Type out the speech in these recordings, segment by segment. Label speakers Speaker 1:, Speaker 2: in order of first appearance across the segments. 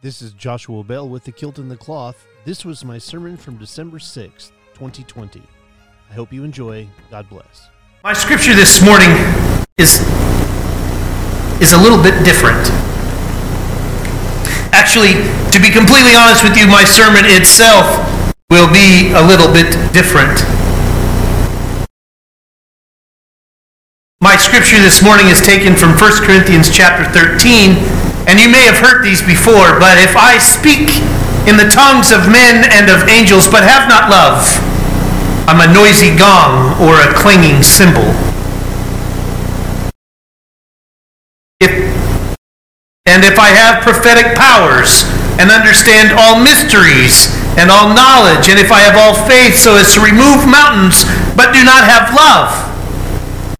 Speaker 1: This is Joshua Bell with the Kilt and the Cloth. This was my sermon from December 6th, 2020. I hope you enjoy. God bless.
Speaker 2: My scripture this morning is is a little bit different. Actually, to be completely honest with you, my sermon itself will be a little bit different. My scripture this morning is taken from 1 Corinthians chapter 13, and you may have heard these before, but if I speak in the tongues of men and of angels but have not love, I'm a noisy gong or a clanging cymbal. If, and if I have prophetic powers and understand all mysteries and all knowledge, and if I have all faith so as to remove mountains but do not have love,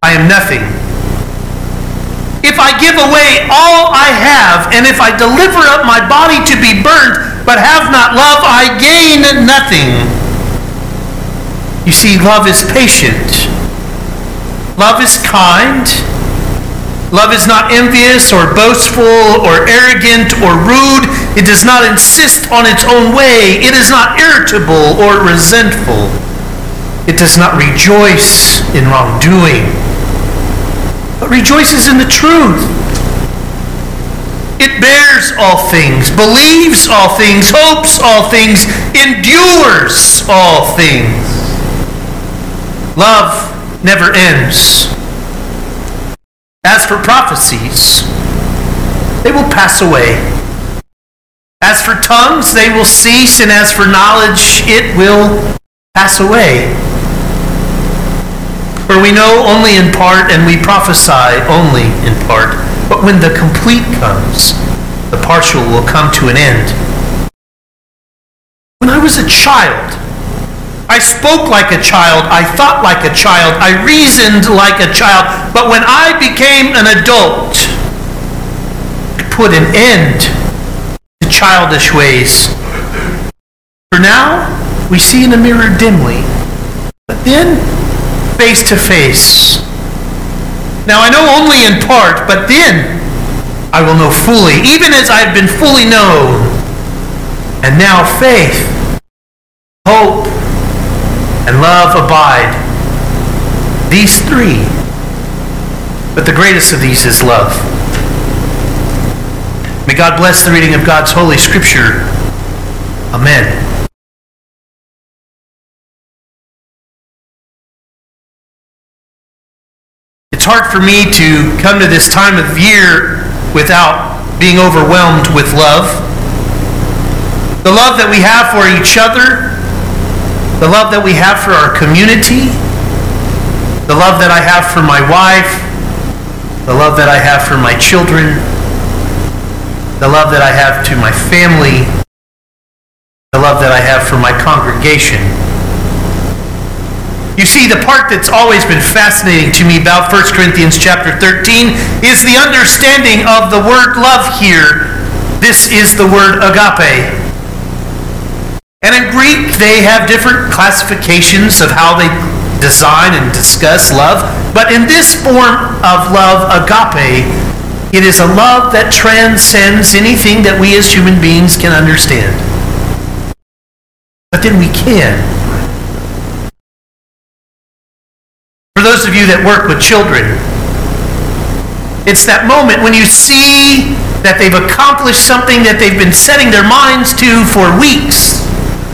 Speaker 2: I am nothing. If I give away all I have, and if I deliver up my body to be burnt but have not love, I gain nothing. You see, love is patient. Love is kind. Love is not envious or boastful or arrogant or rude. It does not insist on its own way. It is not irritable or resentful. It does not rejoice in wrongdoing, rejoices in the truth. It bears all things, believes all things, hopes all things, endures all things. Love never ends. As for prophecies, they will pass away. As for tongues, they will cease, and as for knowledge, it will pass away. For we know only in part, and we prophesy only in part. But when the complete comes, the partial will come to an end. When I was a child, I spoke like a child. I thought like a child. I reasoned like a child. But when I became an adult, I put an end to childish ways. For now, we see in a mirror dimly, but then face to face. Now I know only in part, but then I will know fully, even as I have been fully known. And now faith, hope, and love abide. These three. But the greatest of these is love. May God bless the reading of God's Holy Scripture. Amen. Hard for me to come to this time of year without being overwhelmed with love. The love that we have for each other, the love that we have for our community, the love that I have for my wife, the love that I have for my children, the love that I have to my family, the love that I have for my congregation. You see, the part that's always been fascinating to me about 1 Corinthians chapter 13 is the understanding of the word love here. This is the word agape. And in Greek, they have different classifications of how they design and discuss love. But in this form of love, agape, it is a love that transcends anything that we as human beings can understand. But then we can. For those of you that work with children, it's that moment when you see that they've accomplished something that they've been setting their minds to for weeks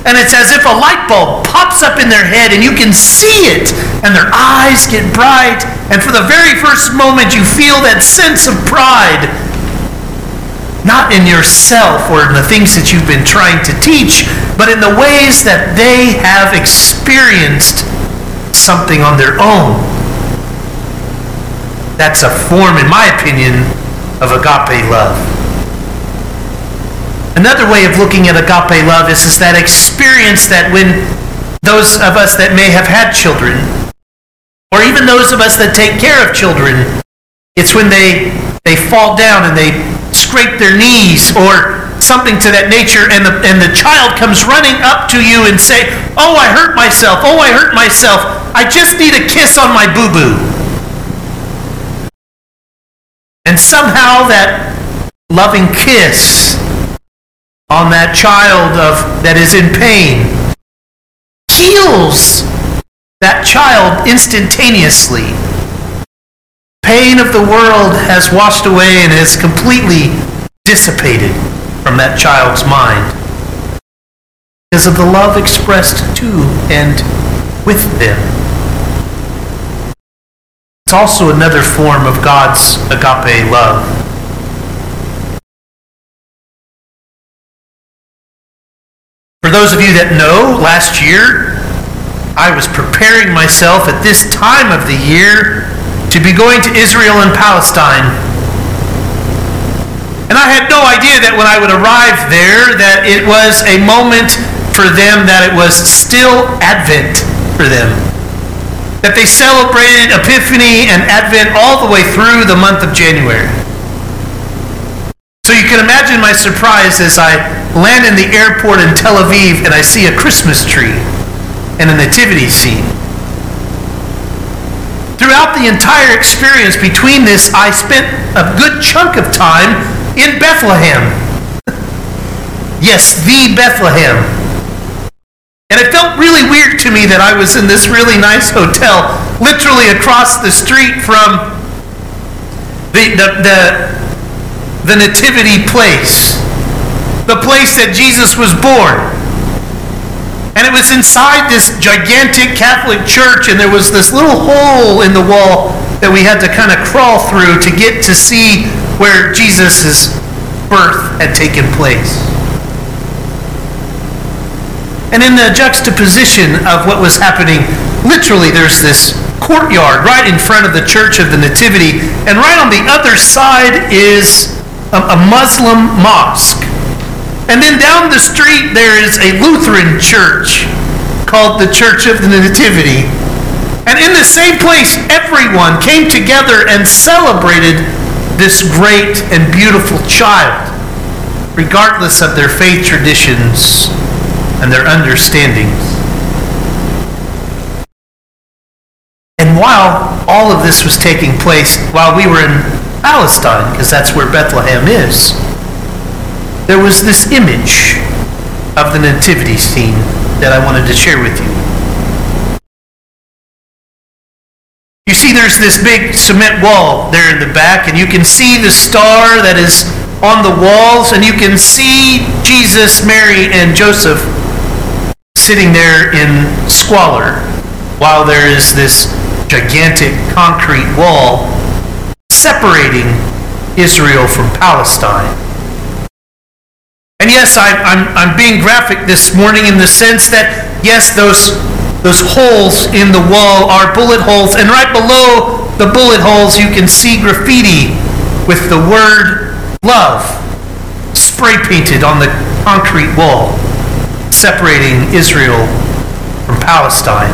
Speaker 2: and it's as if a light bulb pops up in their head and you can see it, and their eyes get bright. And for the very first moment, you feel that sense of pride. Not in yourself or in the things that you've been trying to teach, but in the ways that they have experienced something on their own. That's a form, in my opinion, of agape love. Another way of looking at agape love is, is that experience that when those of us that may have had children, or even those of us that take care of children, it's when they, they fall down and they scrape their knees or something to that nature and the, and the child comes running up to you and say, oh, I hurt myself. Oh, I hurt myself. I just need a kiss on my boo-boo. And somehow that loving kiss on that child of that is in pain, heals that child instantaneously. Pain of the world has washed away and has completely dissipated from that child's mind because of the love expressed to and with them. It's also another form of God's agape love. For those of you that know, last year I was preparing myself at this time of the year to be going to Israel and Palestine. I had no idea that when I would arrive there that it was a moment for them that it was still Advent for them. That they celebrated Epiphany and Advent all the way through the month of January. So you can imagine my surprise as I land in the airport in Tel Aviv and I see a Christmas tree and a nativity scene. Throughout the entire experience between this, I spent a good chunk of time in Bethlehem. yes, the Bethlehem. And it felt really weird to me that I was in this really nice hotel, literally across the street from the, the, the, the nativity place, the place that Jesus was born. And it was inside this gigantic Catholic church, and there was this little hole in the wall that we had to kind of crawl through to get to see where Jesus' birth had taken place. And in the juxtaposition of what was happening, literally there's this courtyard right in front of the Church of the Nativity, and right on the other side is a, a Muslim mosque. And then down the street there is a Lutheran church called the Church of the Nativity. And in the same place, everyone came together and celebrated this great and beautiful child, regardless of their faith traditions and their understandings. And while all of this was taking place, while we were in Palestine, because that's where Bethlehem is, there was this image of the nativity scene that I wanted to share with you. You see, there's this big cement wall there in the back, and you can see the star that is on the walls, and you can see Jesus, Mary, and Joseph sitting there in squalor while there is this gigantic concrete wall separating Israel from Palestine. And yes, I, am I'm, I'm being graphic this morning in the sense that, yes, those those holes in the wall are bullet holes, and right below the bullet holes, you can see graffiti with the word love spray painted on the concrete wall separating Israel from Palestine.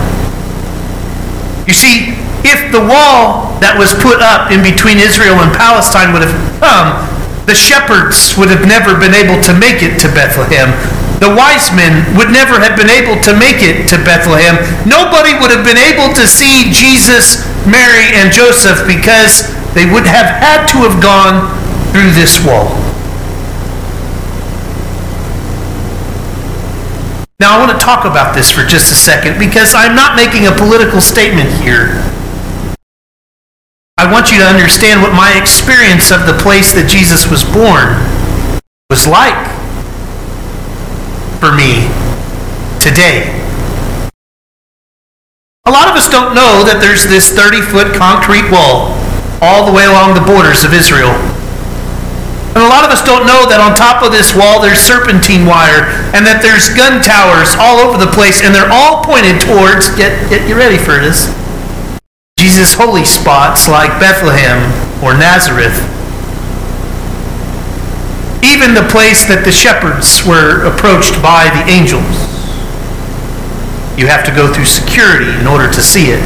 Speaker 2: You see, if the wall that was put up in between Israel and Palestine would have come, the shepherds would have never been able to make it to Bethlehem the wise men would never have been able to make it to Bethlehem. Nobody would have been able to see Jesus, Mary, and Joseph because they would have had to have gone through this wall. Now, I want to talk about this for just a second because I'm not making a political statement here. I want you to understand what my experience of the place that Jesus was born was like for me today. A lot of us don't know that there's this 30 foot concrete wall all the way along the borders of Israel. And a lot of us don't know that on top of this wall there's serpentine wire and that there's gun towers all over the place and they're all pointed towards, get, get you ready for this, Jesus' holy spots like Bethlehem or Nazareth even the place that the shepherds were approached by the angels. You have to go through security in order to see it.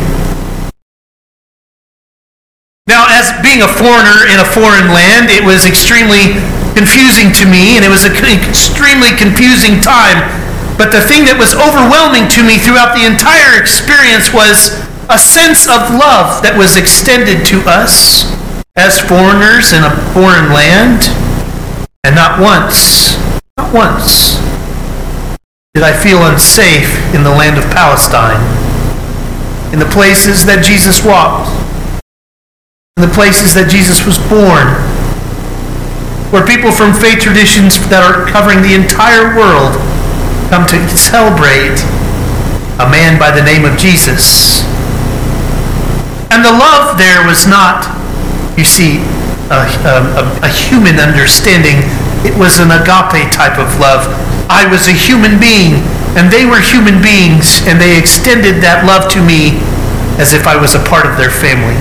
Speaker 2: Now, as being a foreigner in a foreign land, it was extremely confusing to me, and it was an extremely confusing time. But the thing that was overwhelming to me throughout the entire experience was a sense of love that was extended to us as foreigners in a foreign land and not once, not once did I feel unsafe in the land of Palestine, in the places that Jesus walked, in the places that Jesus was born, where people from faith traditions that are covering the entire world come to celebrate a man by the name of Jesus. And the love there was not, you see, a, um, a, a human understanding. It was an agape type of love. I was a human being, and they were human beings, and they extended that love to me as if I was a part of their family.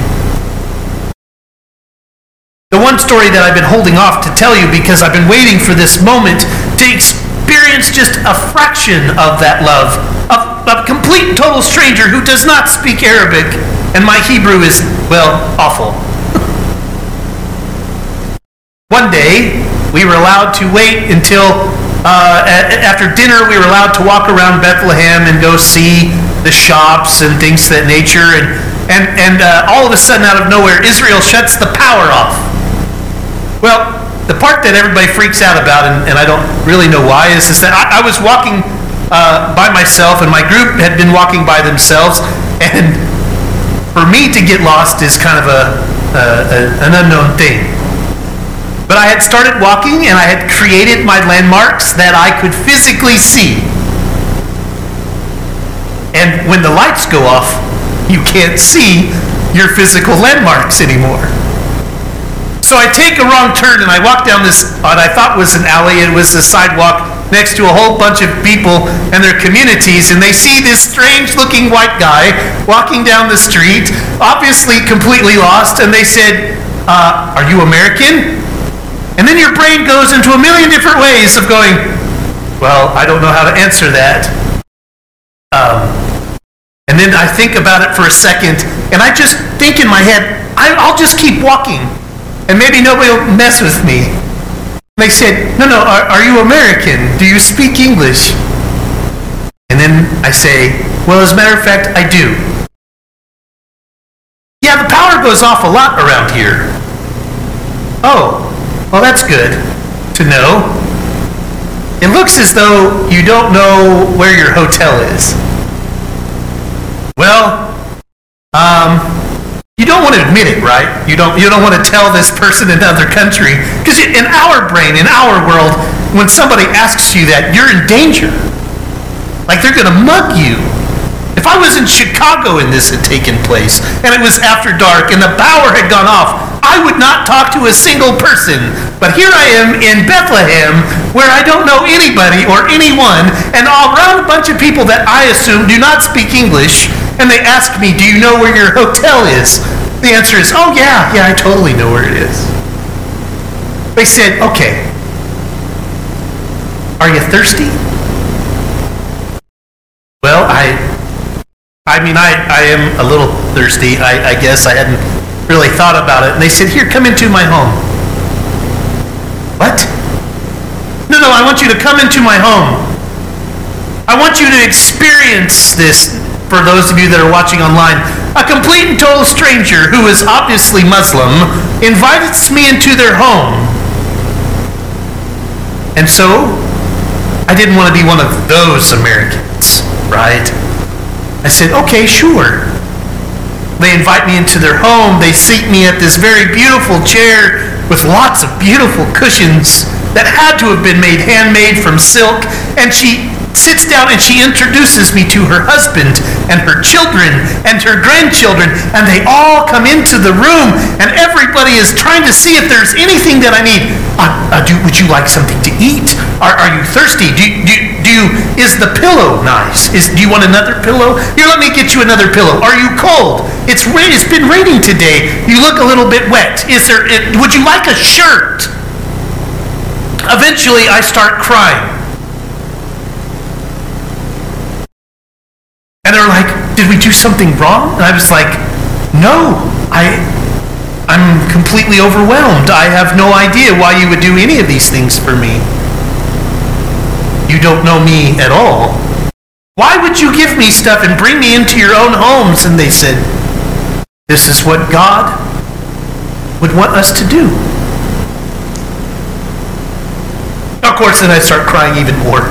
Speaker 2: The one story that I've been holding off to tell you because I've been waiting for this moment to experience just a fraction of that love. A, a complete total stranger who does not speak Arabic, and my Hebrew is, well, awful. One day, we were allowed to wait until uh, after dinner, we were allowed to walk around Bethlehem and go see the shops and things of that nature. And, and, and uh, all of a sudden, out of nowhere, Israel shuts the power off. Well, the part that everybody freaks out about, and, and I don't really know why, is, is that I, I was walking uh, by myself, and my group had been walking by themselves, and for me to get lost is kind of a, a an unknown thing. But I had started walking, and I had created my landmarks that I could physically see. And when the lights go off, you can't see your physical landmarks anymore. So I take a wrong turn and I walk down this, what I thought was an alley. It was a sidewalk next to a whole bunch of people and their communities, and they see this strange looking white guy walking down the street, obviously completely lost, and they said, uh, Are you American? And then your brain goes into a million different ways of going, Well, I don't know how to answer that. Um, and then I think about it for a second, and I just think in my head, I, I'll just keep walking and maybe nobody will mess with me. They said, No, no, are, are you American? Do you speak English? And then I say, Well, as a matter of fact, I do. Yeah, the power goes off a lot around here. Oh, well, that's good to know. It looks as though you don't know where your hotel is. Well, um, you don't want to admit it, right? You don't, you don't want to tell this person in another country. Because in our brain, in our world, when somebody asks you that, you're in danger. Like they're going to mug you. If I was in Chicago and this had taken place, and it was after dark, and the power had gone off, I would not talk to a single person. But here I am in Bethlehem, where I don't know anybody or anyone, and all around a bunch of people that I assume do not speak English, and they ask me, Do you know where your hotel is? The answer is, Oh, yeah, yeah, I totally know where it is. They said, Okay, are you thirsty? Well, I, I mean, I, I am a little thirsty. I, I guess I hadn't really thought about it. And they said, Here, come into my home. What? No, no, I want you to come into my home. I want you to experience this for those of you that are watching online, a complete and total stranger who is obviously Muslim invites me into their home. And so, I didn't want to be one of those Americans, right? I said, okay, sure. They invite me into their home. They seat me at this very beautiful chair with lots of beautiful cushions that had to have been made handmade from silk. And she sits down and she introduces me to her husband and her children and her grandchildren, and they all come into the room, and everybody is trying to see if there's anything that I need. Uh, uh, do, would you like something to eat? Are, are you thirsty? Do, do, you, is the pillow nice? Is, do you want another pillow? Here, let me get you another pillow. Are you cold? It's rain. It's been raining today. You look a little bit wet. Is there? Would you like a shirt? Eventually, I start crying. And they're like, did we do something wrong? And I was like, no, I, I'm completely overwhelmed. I have no idea why you would do any of these things for me. You don't know me at all. Why would you give me stuff and bring me into your own homes? And they said, this is what God would want us to do. Of course, then I start crying even more.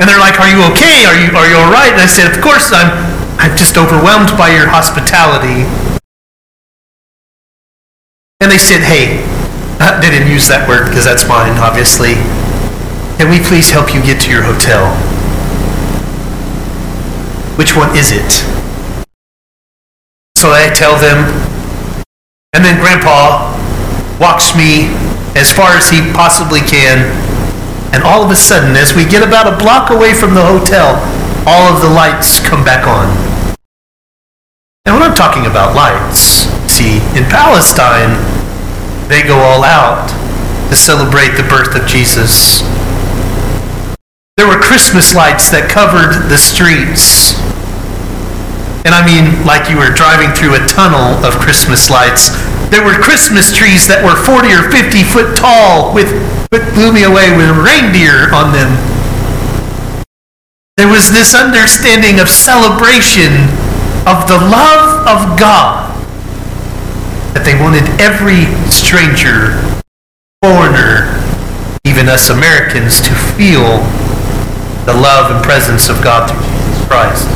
Speaker 2: And they're like, "Are you okay? Are you are you all right?" And I said, "Of course, I'm I'm just overwhelmed by your hospitality." And they said, "Hey, uh, they didn't use that word because that's mine, obviously. Can we please help you get to your hotel?" Which one is it? So I tell them, and then Grandpa walks me as far as he possibly can. And all of a sudden, as we get about a block away from the hotel, all of the lights come back on. And when I'm talking about lights, see, in Palestine, they go all out to celebrate the birth of Jesus. There were Christmas lights that covered the streets. And I mean, like you were driving through a tunnel of Christmas lights. There were Christmas trees that were 40 or 50 foot tall with, with blew me away with reindeer on them. There was this understanding of celebration of the love of God that they wanted every stranger, foreigner, even us Americans to feel the love and presence of God through Jesus Christ.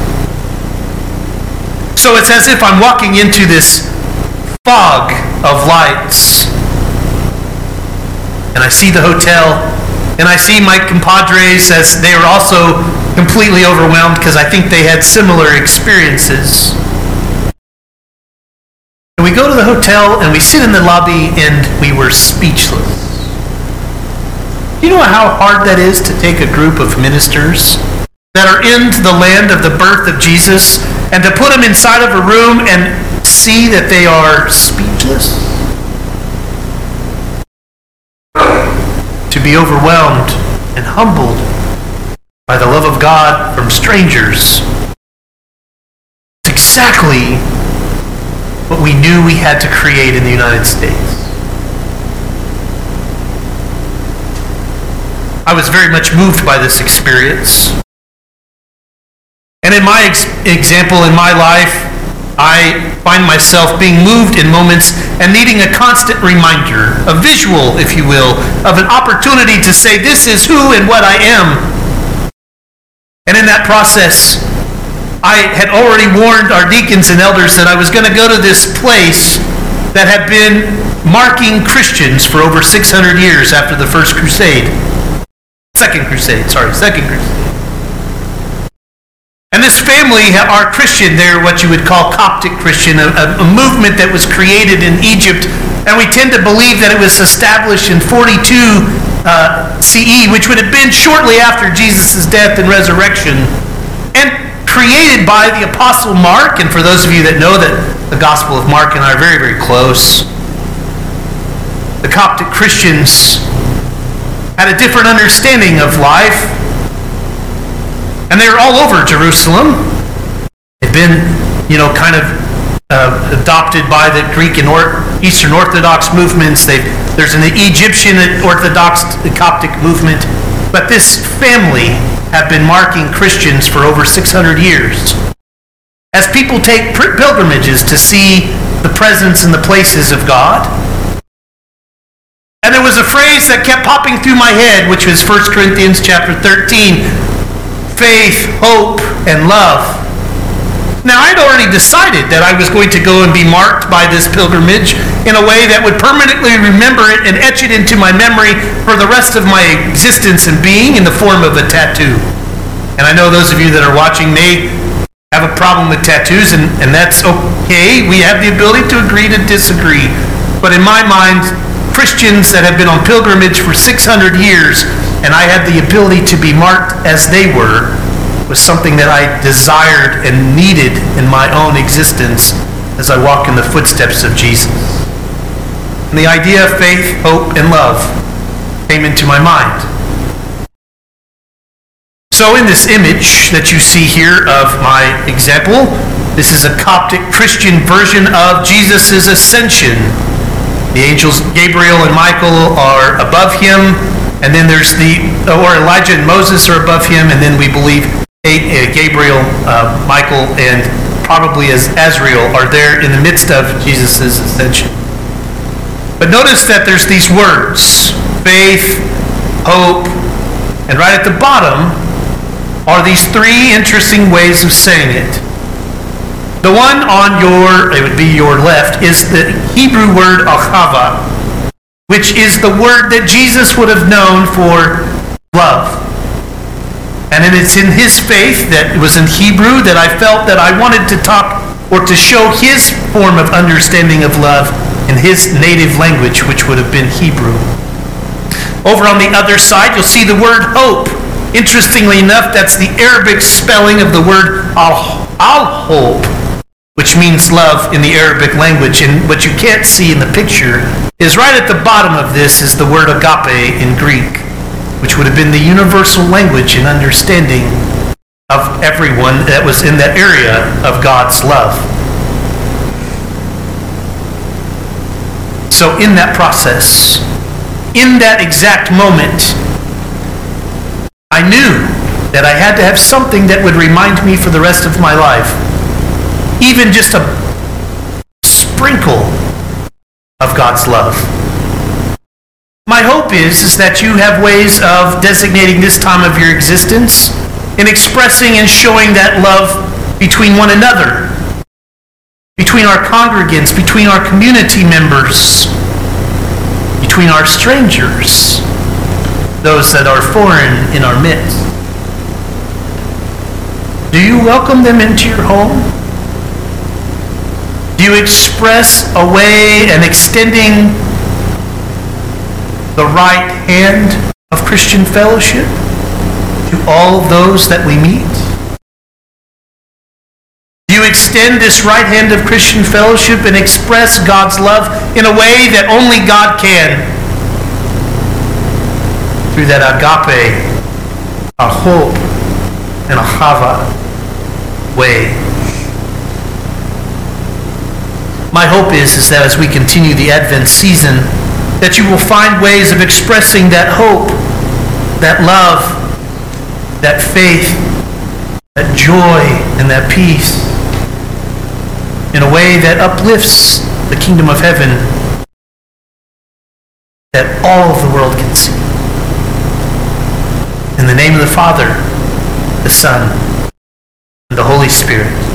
Speaker 2: So it's as if I'm walking into this fog of lights. And I see the hotel, and I see my compadres as they are also completely overwhelmed because I think they had similar experiences. And we go to the hotel and we sit in the lobby and we were speechless. You know how hard that is to take a group of ministers that are in the land of the birth of Jesus and to put them inside of a room and see that they are speechless? To be overwhelmed and humbled by the love of God from strangers. It's exactly what we knew we had to create in the United States. I was very much moved by this experience. And in my ex- example, in my life, I find myself being moved in moments and needing a constant reminder, a visual, if you will, of an opportunity to say, This is who and what I am. And in that process, I had already warned our deacons and elders that I was going to go to this place that had been marking Christians for over 600 years after the First Crusade. Second Crusade, sorry, Second Crusade. And this family are Christian. They're what you would call Coptic Christian, a, a, movement that was created in Egypt. And we tend to believe that it was established in 42 uh, CE, which would have been shortly after Jesus' death and resurrection. And created by the Apostle Mark. And for those of you that know that the Gospel of Mark and I are very, very close, the Coptic Christians had a different understanding of life and they were all over Jerusalem. They've been, you know, kind of uh, adopted by the Greek and or- Eastern Orthodox movements. They've, there's an Egyptian Orthodox Coptic movement. But this family have been marking Christians for over 600 years. As people take pilgrimages to see the presence and the places of God. And there was a phrase that kept popping through my head, which was 1 Corinthians chapter 13, faith, hope, and love. Now, I'd already decided that I was going to go and be marked by this pilgrimage in a way that would permanently remember it and etch it into my memory for the rest of my existence and being in the form of a tattoo. And I know those of you that are watching may have a problem with tattoos, and, and that's okay. We have the ability to agree to disagree. But in my mind, Christians that have been on pilgrimage for 600 years and I had the ability to be marked as they were was something that I desired and needed in my own existence as I walk in the footsteps of Jesus. And the idea of faith, hope, and love came into my mind. So in this image that you see here of my example, this is a Coptic Christian version of Jesus' ascension. The angels Gabriel and Michael are above him, and then there's the, or Elijah and Moses are above him, and then we believe Gabriel, uh, Michael, and probably as Azrael are there in the midst of Jesus' ascension. But notice that there's these words faith, hope, and right at the bottom are these three interesting ways of saying it. The one on your, it would be your left, is the Hebrew word ahava, which is the word that Jesus would have known for love. And it's in his faith that it was in Hebrew that I felt that I wanted to talk or to show his form of understanding of love in his native language, which would have been Hebrew. Over on the other side, you'll see the word hope. Interestingly enough, that's the Arabic spelling of the word al-hab, which means love in the Arabic language. And what you can't see in the picture is right at the bottom of this is the word agape in Greek which would have been the universal language and understanding of everyone that was in that area of God's love. So, in that process, in that exact moment, I knew that I had to have something that would remind me for the rest of my life, even just a sprinkle of God's love. My hope is, is that you have ways of designating this time of your existence in expressing and showing that love between one another, between our congregants, between our community members, between our strangers, those that are foreign in our midst. Do you welcome them into your home? You express a way and extending the right hand of Christian fellowship to all those that we meet? Do you extend this right hand of Christian fellowship and express God's love in a way that only God can? Through that agape, al-hab, and ahava way. My hope is, is that as we continue the Advent season, that you will find ways of expressing that hope, that love, that faith, that joy, and that peace in a way that uplifts the kingdom of heaven that all of the world can see. In the name of the Father, the Son, and the Holy Spirit.